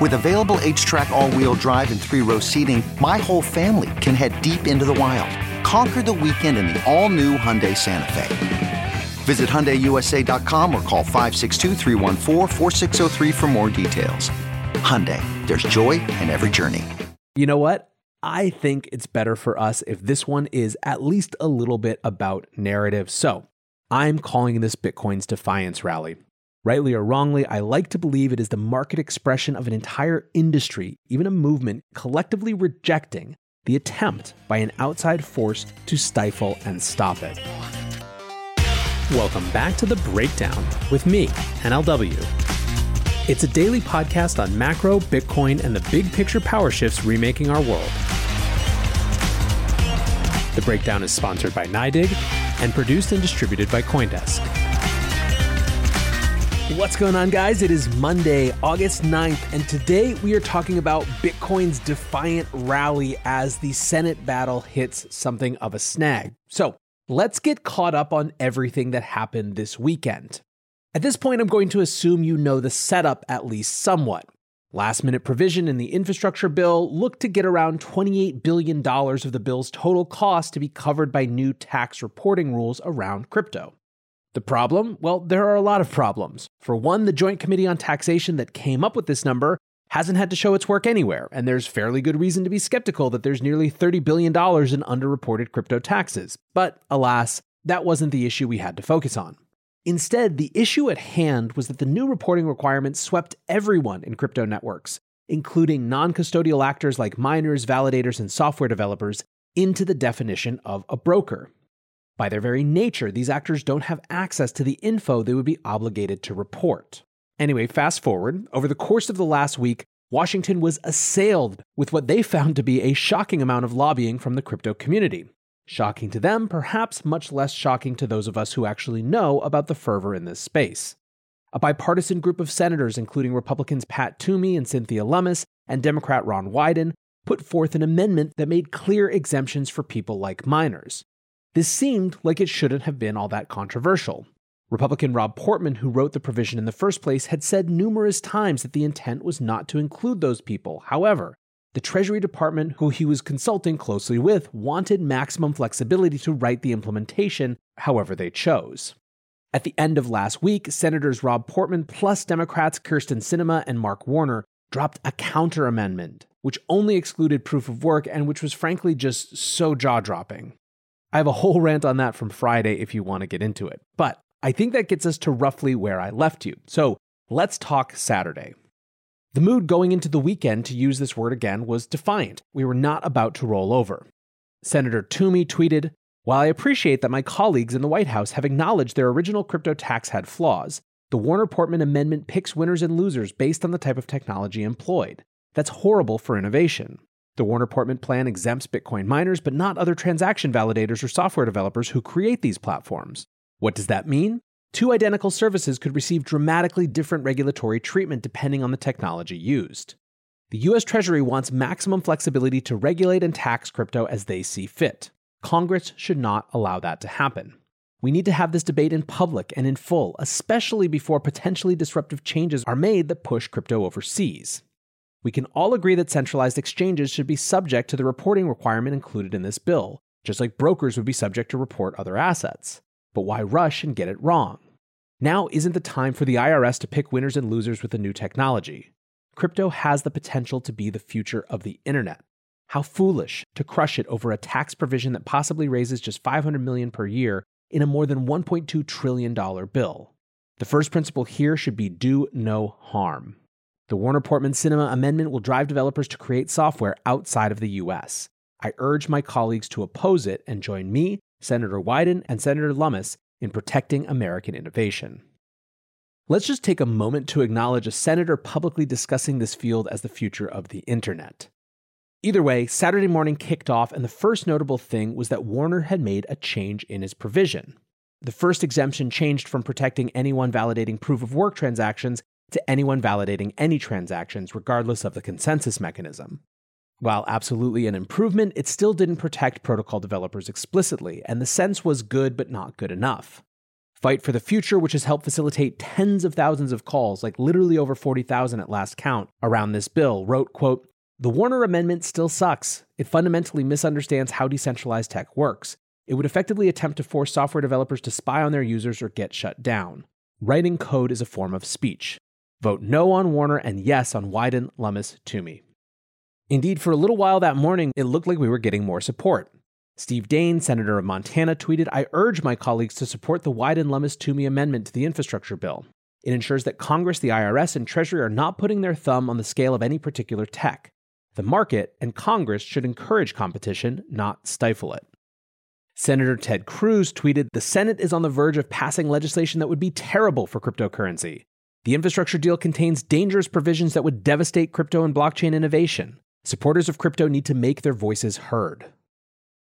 With available HTRAC, all wheel drive, and three row seating, my whole family can head deep into the wild. Conquer the weekend in the all-new Hyundai Santa Fe. Visit HyundaiUSA.com or call 562 for more details. Hyundai, there's joy in every journey. You know what? I think it's better for us if this one is at least a little bit about narrative. So I'm calling this Bitcoin's Defiance Rally. Rightly or wrongly, I like to believe it is the market expression of an entire industry, even a movement, collectively rejecting the attempt by an outside force to stifle and stop it. Welcome back to The Breakdown with me, NLW. It's a daily podcast on macro, Bitcoin, and the big picture power shifts remaking our world. The Breakdown is sponsored by NYDIG and produced and distributed by Coindesk. What's going on, guys? It is Monday, August 9th, and today we are talking about Bitcoin's defiant rally as the Senate battle hits something of a snag. So let's get caught up on everything that happened this weekend. At this point, I'm going to assume you know the setup at least somewhat. Last minute provision in the infrastructure bill looked to get around $28 billion of the bill's total cost to be covered by new tax reporting rules around crypto. The problem? Well, there are a lot of problems. For one, the Joint Committee on Taxation that came up with this number hasn't had to show its work anywhere, and there's fairly good reason to be skeptical that there's nearly $30 billion in underreported crypto taxes. But alas, that wasn't the issue we had to focus on. Instead, the issue at hand was that the new reporting requirements swept everyone in crypto networks, including non custodial actors like miners, validators, and software developers, into the definition of a broker. By their very nature, these actors don't have access to the info they would be obligated to report. Anyway, fast forward, over the course of the last week, Washington was assailed with what they found to be a shocking amount of lobbying from the crypto community. Shocking to them, perhaps much less shocking to those of us who actually know about the fervor in this space. A bipartisan group of senators, including Republicans Pat Toomey and Cynthia Lummis and Democrat Ron Wyden, put forth an amendment that made clear exemptions for people like miners. This seemed like it shouldn't have been all that controversial. Republican Rob Portman, who wrote the provision in the first place, had said numerous times that the intent was not to include those people. However, the Treasury Department, who he was consulting closely with, wanted maximum flexibility to write the implementation however they chose. At the end of last week, Senators Rob Portman plus Democrats Kyrsten Sinema and Mark Warner dropped a counter amendment, which only excluded proof of work and which was frankly just so jaw dropping. I have a whole rant on that from Friday if you want to get into it. But I think that gets us to roughly where I left you. So let's talk Saturday. The mood going into the weekend, to use this word again, was defiant. We were not about to roll over. Senator Toomey tweeted While I appreciate that my colleagues in the White House have acknowledged their original crypto tax had flaws, the Warner Portman amendment picks winners and losers based on the type of technology employed. That's horrible for innovation. The Warner Portman plan exempts Bitcoin miners, but not other transaction validators or software developers who create these platforms. What does that mean? Two identical services could receive dramatically different regulatory treatment depending on the technology used. The US Treasury wants maximum flexibility to regulate and tax crypto as they see fit. Congress should not allow that to happen. We need to have this debate in public and in full, especially before potentially disruptive changes are made that push crypto overseas. We can all agree that centralized exchanges should be subject to the reporting requirement included in this bill, just like brokers would be subject to report other assets. But why rush and get it wrong? Now isn't the time for the IRS to pick winners and losers with the new technology. Crypto has the potential to be the future of the internet. How foolish to crush it over a tax provision that possibly raises just 500 million per year in a more than 1.2 trillion dollar bill. The first principle here should be do no harm. The Warner Portman Sinema Amendment will drive developers to create software outside of the US. I urge my colleagues to oppose it and join me, Senator Wyden, and Senator Lummis in protecting American innovation. Let's just take a moment to acknowledge a senator publicly discussing this field as the future of the internet. Either way, Saturday morning kicked off, and the first notable thing was that Warner had made a change in his provision. The first exemption changed from protecting anyone validating proof of work transactions to anyone validating any transactions, regardless of the consensus mechanism. While absolutely an improvement, it still didn't protect protocol developers explicitly, and the sense was good but not good enough. Fight for the Future, which has helped facilitate tens of thousands of calls, like literally over 40,000 at last count, around this bill, wrote, quote, The Warner Amendment still sucks. It fundamentally misunderstands how decentralized tech works. It would effectively attempt to force software developers to spy on their users or get shut down. Writing code is a form of speech. Vote no on Warner and yes on Wyden, Lummis, Toomey. Indeed, for a little while that morning, it looked like we were getting more support. Steve Daines, Senator of Montana, tweeted I urge my colleagues to support the Wyden Lummis Toomey amendment to the infrastructure bill. It ensures that Congress, the IRS, and Treasury are not putting their thumb on the scale of any particular tech. The market and Congress should encourage competition, not stifle it. Senator Ted Cruz tweeted The Senate is on the verge of passing legislation that would be terrible for cryptocurrency. The infrastructure deal contains dangerous provisions that would devastate crypto and blockchain innovation. Supporters of crypto need to make their voices heard.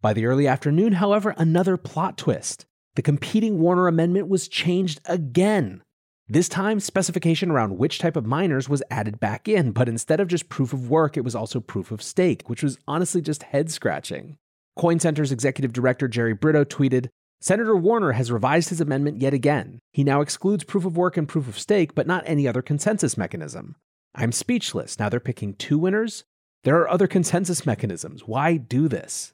By the early afternoon, however, another plot twist. The competing Warner Amendment was changed again. This time, specification around which type of miners was added back in, but instead of just proof of work, it was also proof of stake, which was honestly just head scratching. Coin Center's executive director Jerry Brito tweeted Senator Warner has revised his amendment yet again. He now excludes proof of work and proof of stake, but not any other consensus mechanism. I'm speechless. Now they're picking two winners? There are other consensus mechanisms. Why do this?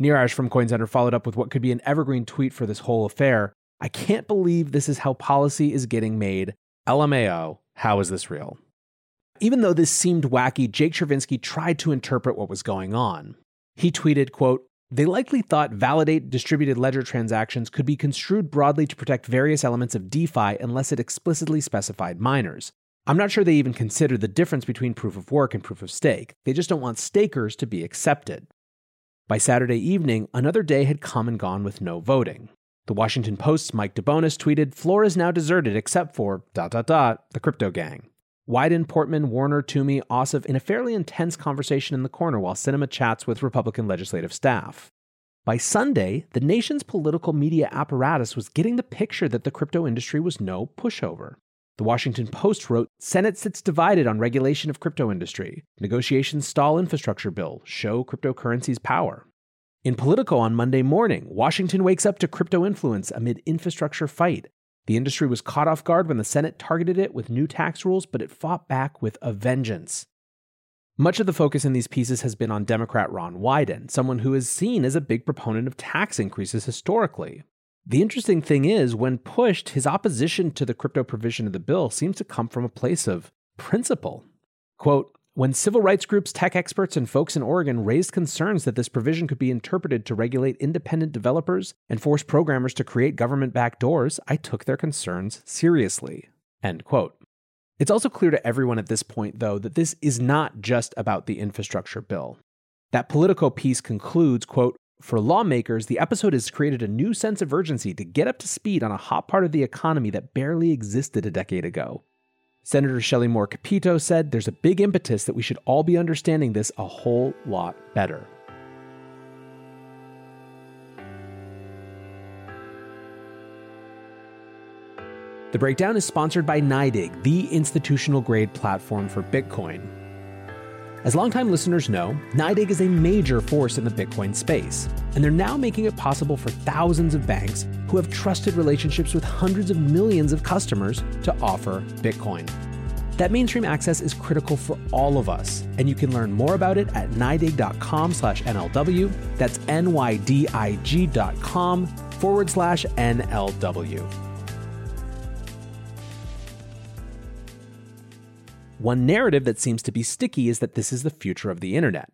Neeraj from CoinCenter followed up with what could be an evergreen tweet for this whole affair. I can't believe this is how policy is getting made. LMAO, how is this real? Even though this seemed wacky, Jake Chervinsky tried to interpret what was going on. He tweeted, quote, they likely thought validate distributed ledger transactions could be construed broadly to protect various elements of DeFi unless it explicitly specified miners. I'm not sure they even consider the difference between proof of work and proof of stake. They just don't want stakers to be accepted. By Saturday evening, another day had come and gone with no voting. The Washington Post's Mike DeBonis tweeted, Floor is now deserted except for dot dot dot the crypto gang. Wyden, Portman, Warner, Toomey, Ossoff in a fairly intense conversation in the corner while Sinema chats with Republican legislative staff. By Sunday, the nation's political media apparatus was getting the picture that the crypto industry was no pushover. The Washington Post wrote Senate sits divided on regulation of crypto industry. Negotiations stall infrastructure bill, show cryptocurrency's power. In Politico on Monday morning, Washington wakes up to crypto influence amid infrastructure fight. The industry was caught off guard when the Senate targeted it with new tax rules, but it fought back with a vengeance. Much of the focus in these pieces has been on Democrat Ron Wyden, someone who is seen as a big proponent of tax increases historically. The interesting thing is, when pushed, his opposition to the crypto provision of the bill seems to come from a place of principle. Quote, when civil rights groups, tech experts, and folks in Oregon raised concerns that this provision could be interpreted to regulate independent developers and force programmers to create government backdoors, I took their concerns seriously. End quote. It's also clear to everyone at this point, though, that this is not just about the infrastructure bill. That Politico piece concludes, quote, for lawmakers, the episode has created a new sense of urgency to get up to speed on a hot part of the economy that barely existed a decade ago. Senator Shelley Moore Capito said there's a big impetus that we should all be understanding this a whole lot better. The breakdown is sponsored by NYDIG, the institutional grade platform for Bitcoin. As longtime listeners know, NYDIG is a major force in the Bitcoin space, and they're now making it possible for thousands of banks who have trusted relationships with hundreds of millions of customers to offer Bitcoin. That mainstream access is critical for all of us, and you can learn more about it at nydig.com slash NLW. That's N-Y-D-I-G dot com forward slash NLW. One narrative that seems to be sticky is that this is the future of the internet.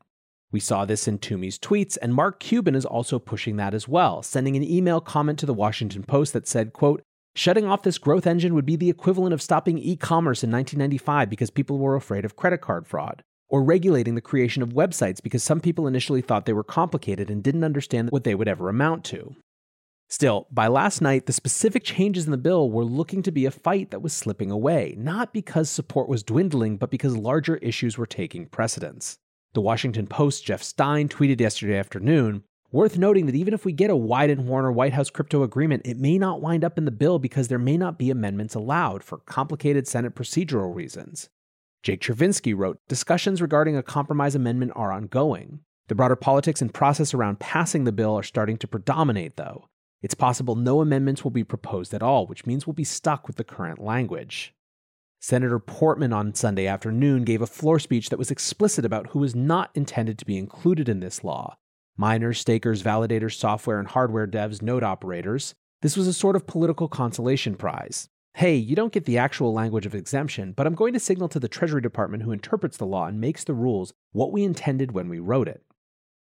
We saw this in Toomey's tweets, and Mark Cuban is also pushing that as well, sending an email comment to the Washington Post that said, quote, Shutting off this growth engine would be the equivalent of stopping e commerce in 1995 because people were afraid of credit card fraud, or regulating the creation of websites because some people initially thought they were complicated and didn't understand what they would ever amount to. Still, by last night, the specific changes in the bill were looking to be a fight that was slipping away, not because support was dwindling, but because larger issues were taking precedence. The Washington Post Jeff Stein tweeted yesterday afternoon Worth noting that even if we get a Wyden Warner White House crypto agreement, it may not wind up in the bill because there may not be amendments allowed for complicated Senate procedural reasons. Jake Chervinsky wrote Discussions regarding a compromise amendment are ongoing. The broader politics and process around passing the bill are starting to predominate, though. It's possible no amendments will be proposed at all, which means we'll be stuck with the current language. Senator Portman on Sunday afternoon gave a floor speech that was explicit about who was not intended to be included in this law miners, stakers, validators, software and hardware devs, node operators. This was a sort of political consolation prize. Hey, you don't get the actual language of exemption, but I'm going to signal to the Treasury Department who interprets the law and makes the rules what we intended when we wrote it.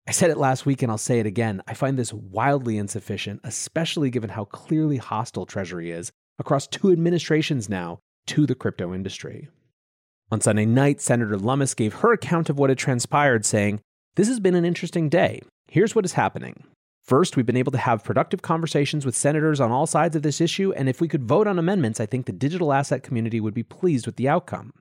I said it last week and I'll say it again. I find this wildly insufficient, especially given how clearly hostile Treasury is across two administrations now to the crypto industry. On Sunday night, Senator Lummis gave her account of what had transpired, saying, This has been an interesting day. Here's what is happening. First, we've been able to have productive conversations with senators on all sides of this issue, and if we could vote on amendments, I think the digital asset community would be pleased with the outcome.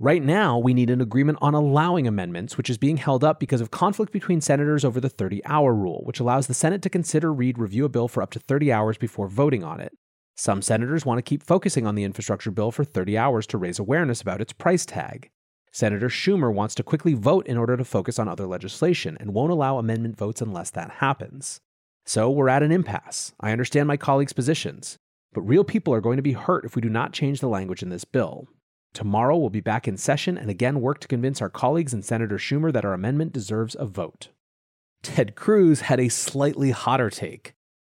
Right now, we need an agreement on allowing amendments, which is being held up because of conflict between senators over the 30 hour rule, which allows the Senate to consider, read, review a bill for up to 30 hours before voting on it. Some senators want to keep focusing on the infrastructure bill for 30 hours to raise awareness about its price tag. Senator Schumer wants to quickly vote in order to focus on other legislation and won't allow amendment votes unless that happens. So we're at an impasse. I understand my colleagues' positions, but real people are going to be hurt if we do not change the language in this bill. Tomorrow we'll be back in session and again work to convince our colleagues and Senator Schumer that our amendment deserves a vote. Ted Cruz had a slightly hotter take.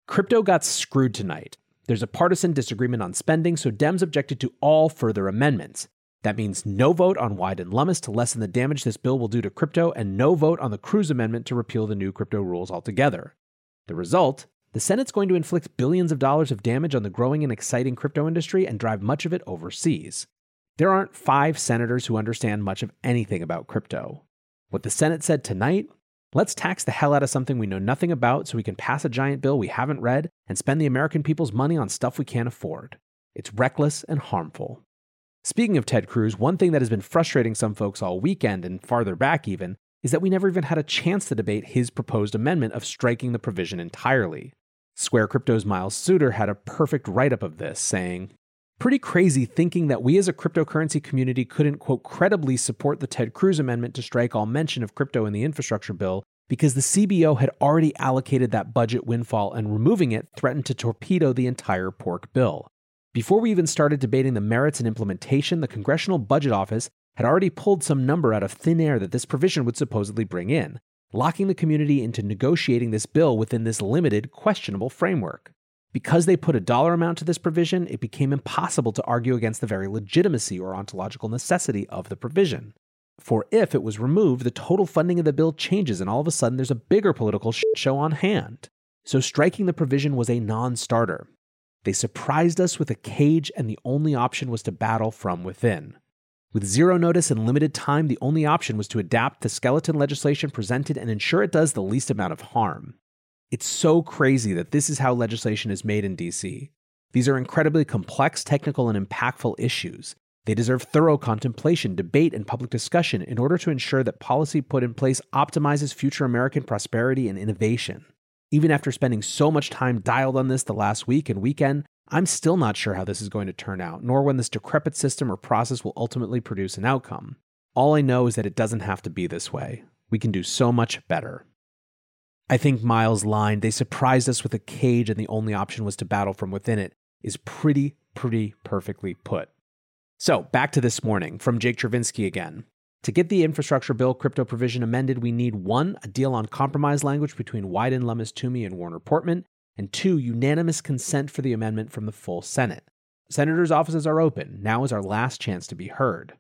Crypto got screwed tonight. There's a partisan disagreement on spending, so Dems objected to all further amendments. That means no vote on Wyden Lummis to lessen the damage this bill will do to crypto, and no vote on the Cruz Amendment to repeal the new crypto rules altogether. The result the Senate's going to inflict billions of dollars of damage on the growing and exciting crypto industry and drive much of it overseas. There aren't five senators who understand much of anything about crypto. What the Senate said tonight let's tax the hell out of something we know nothing about so we can pass a giant bill we haven't read and spend the American people's money on stuff we can't afford. It's reckless and harmful. Speaking of Ted Cruz, one thing that has been frustrating some folks all weekend and farther back even is that we never even had a chance to debate his proposed amendment of striking the provision entirely. Square Crypto's Miles Suter had a perfect write up of this, saying, Pretty crazy thinking that we as a cryptocurrency community couldn't, quote, credibly support the Ted Cruz amendment to strike all mention of crypto in the infrastructure bill because the CBO had already allocated that budget windfall and removing it threatened to torpedo the entire pork bill. Before we even started debating the merits and implementation, the Congressional Budget Office had already pulled some number out of thin air that this provision would supposedly bring in, locking the community into negotiating this bill within this limited, questionable framework. Because they put a dollar amount to this provision, it became impossible to argue against the very legitimacy or ontological necessity of the provision. For if it was removed, the total funding of the bill changes, and all of a sudden there's a bigger political show on hand. So striking the provision was a non starter. They surprised us with a cage, and the only option was to battle from within. With zero notice and limited time, the only option was to adapt the skeleton legislation presented and ensure it does the least amount of harm. It's so crazy that this is how legislation is made in DC. These are incredibly complex, technical, and impactful issues. They deserve thorough contemplation, debate, and public discussion in order to ensure that policy put in place optimizes future American prosperity and innovation. Even after spending so much time dialed on this the last week and weekend, I'm still not sure how this is going to turn out, nor when this decrepit system or process will ultimately produce an outcome. All I know is that it doesn't have to be this way. We can do so much better. I think Miles' line, they surprised us with a cage and the only option was to battle from within it, is pretty, pretty perfectly put. So, back to this morning from Jake Chervinsky again. To get the infrastructure bill crypto provision amended, we need one, a deal on compromise language between Wyden, Lummis, Toomey, and Warner Portman, and two, unanimous consent for the amendment from the full Senate. Senators' offices are open. Now is our last chance to be heard.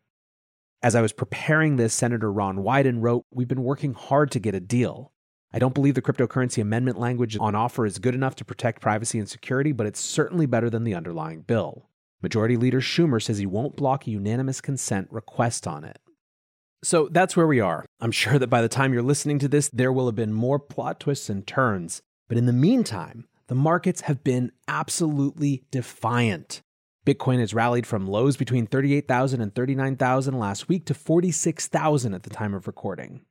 As I was preparing this, Senator Ron Wyden wrote, We've been working hard to get a deal. I don't believe the cryptocurrency amendment language on offer is good enough to protect privacy and security, but it's certainly better than the underlying bill. Majority Leader Schumer says he won't block a unanimous consent request on it. So that's where we are. I'm sure that by the time you're listening to this, there will have been more plot twists and turns. But in the meantime, the markets have been absolutely defiant. Bitcoin has rallied from lows between 38,000 and 39,000 last week to 46,000 at the time of recording.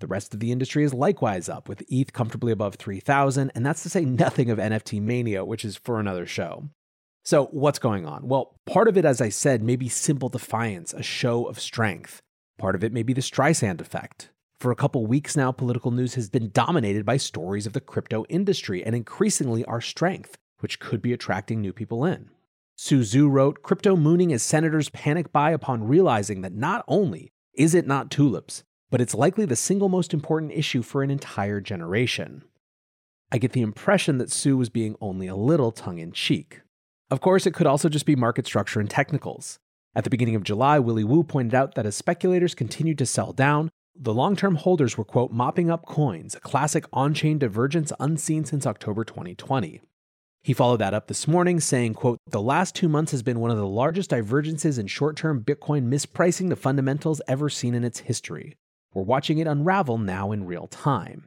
The rest of the industry is likewise up, with ETH comfortably above 3,000, and that's to say nothing of NFT mania, which is for another show. So, what's going on? Well, part of it, as I said, may be simple defiance, a show of strength. Part of it may be the Streisand effect. For a couple weeks now, political news has been dominated by stories of the crypto industry and increasingly our strength, which could be attracting new people in. Su Zhu wrote Crypto mooning as senators panic buy upon realizing that not only is it not tulips, but it's likely the single most important issue for an entire generation. I get the impression that Su was being only a little tongue in cheek. Of course, it could also just be market structure and technicals. At the beginning of July, Willy Woo pointed out that as speculators continued to sell down, the long term holders were, quote, mopping up coins, a classic on chain divergence unseen since October 2020. He followed that up this morning, saying, quote, the last two months has been one of the largest divergences in short term Bitcoin mispricing the fundamentals ever seen in its history. We're watching it unravel now in real time.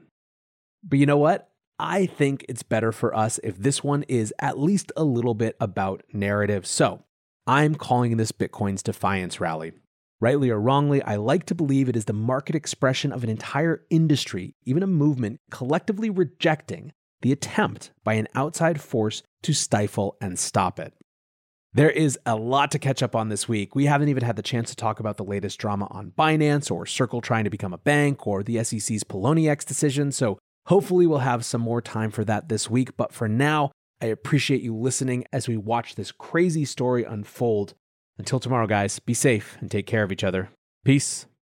But you know what? I think it's better for us if this one is at least a little bit about narrative. So I'm calling this Bitcoin's defiance rally. Rightly or wrongly, I like to believe it is the market expression of an entire industry, even a movement, collectively rejecting the attempt by an outside force to stifle and stop it. There is a lot to catch up on this week. We haven't even had the chance to talk about the latest drama on Binance or Circle trying to become a bank or the SEC's Poloniex decision. So hopefully we'll have some more time for that this week. But for now, I appreciate you listening as we watch this crazy story unfold. Until tomorrow, guys, be safe and take care of each other. Peace.